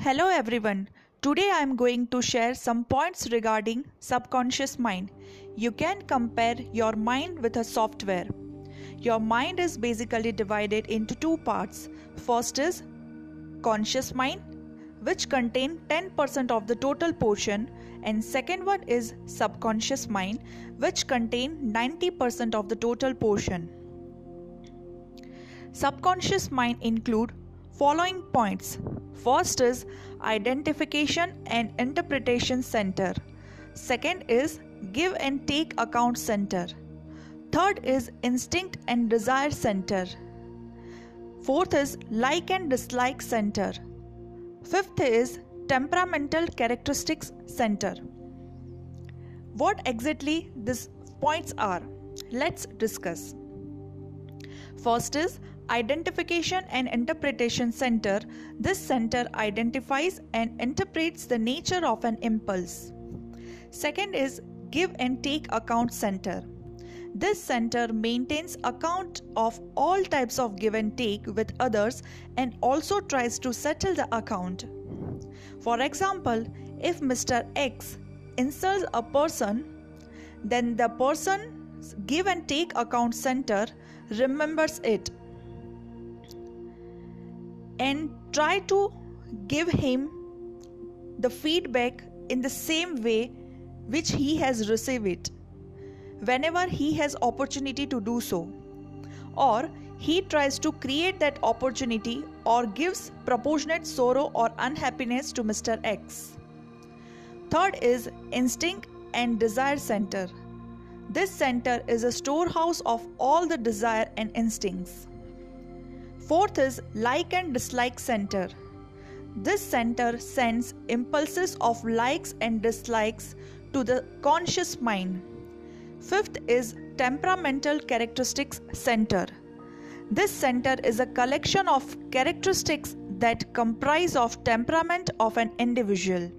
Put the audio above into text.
Hello everyone. Today I am going to share some points regarding subconscious mind. You can compare your mind with a software. Your mind is basically divided into two parts. First is conscious mind which contain 10% of the total portion and second one is subconscious mind which contain 90% of the total portion. Subconscious mind include following points. First is identification and interpretation center. Second is give and take account center. Third is instinct and desire center. Fourth is like and dislike center. Fifth is temperamental characteristics center. What exactly these points are? Let's discuss. First is Identification and Interpretation Center. This center identifies and interprets the nature of an impulse. Second is Give and Take Account Center. This center maintains account of all types of give and take with others and also tries to settle the account. For example, if Mr. X insults a person, then the person's give and take account center remembers it and try to give him the feedback in the same way which he has received it whenever he has opportunity to do so or he tries to create that opportunity or gives proportionate sorrow or unhappiness to Mr. X. Third is instinct and desire center. This center is a storehouse of all the desire and instincts. Fourth is like and dislike center. This center sends impulses of likes and dislikes to the conscious mind. Fifth is temperamental characteristics center. This center is a collection of characteristics that comprise of temperament of an individual.